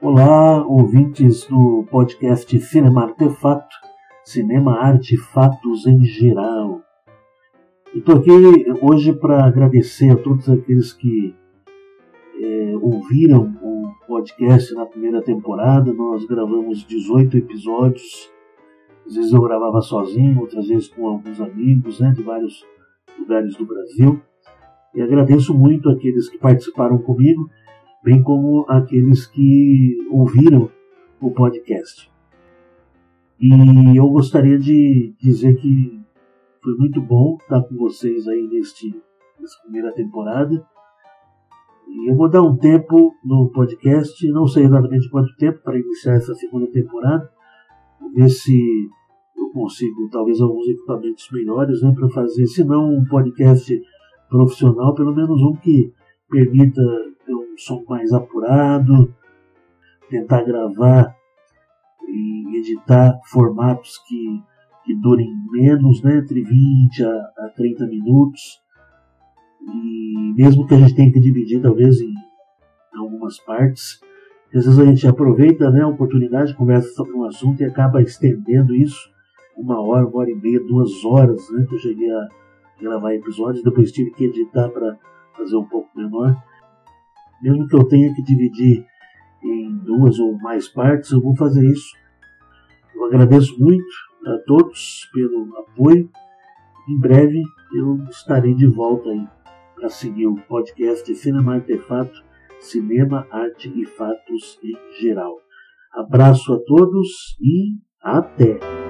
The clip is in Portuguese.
Olá, ouvintes do podcast Cinema Artefato, Cinema Arte Fatos em geral. Estou aqui hoje para agradecer a todos aqueles que é, ouviram o podcast na primeira temporada. Nós gravamos 18 episódios. Às vezes eu gravava sozinho, outras vezes com alguns amigos né, de vários lugares do Brasil. E agradeço muito aqueles que participaram comigo, bem como aqueles que ouviram o podcast. E eu gostaria de dizer que foi muito bom estar com vocês aí neste, primeira temporada. E eu vou dar um tempo no podcast, não sei exatamente quanto tempo para iniciar essa segunda temporada. Vou ver se eu consigo talvez alguns equipamentos melhores né, para fazer, se não um podcast profissional, pelo menos um que permita som mais apurado, tentar gravar e editar formatos que, que durem menos, né, entre 20 a, a 30 minutos. E mesmo que a gente tenha que dividir talvez em, algumas partes, às vezes a gente aproveita né, a oportunidade, conversa sobre um assunto e acaba estendendo isso uma hora, uma hora e meia, duas horas, né, que eu cheguei a gravar episódios, depois tive que editar para fazer um pouco menor. Mesmo que eu tenha que dividir em duas ou mais partes, eu vou fazer isso. Eu agradeço muito a todos pelo apoio. Em breve eu estarei de volta aí para seguir o podcast Cinema Artefato, Cinema, Arte e Fatos em geral. Abraço a todos e até!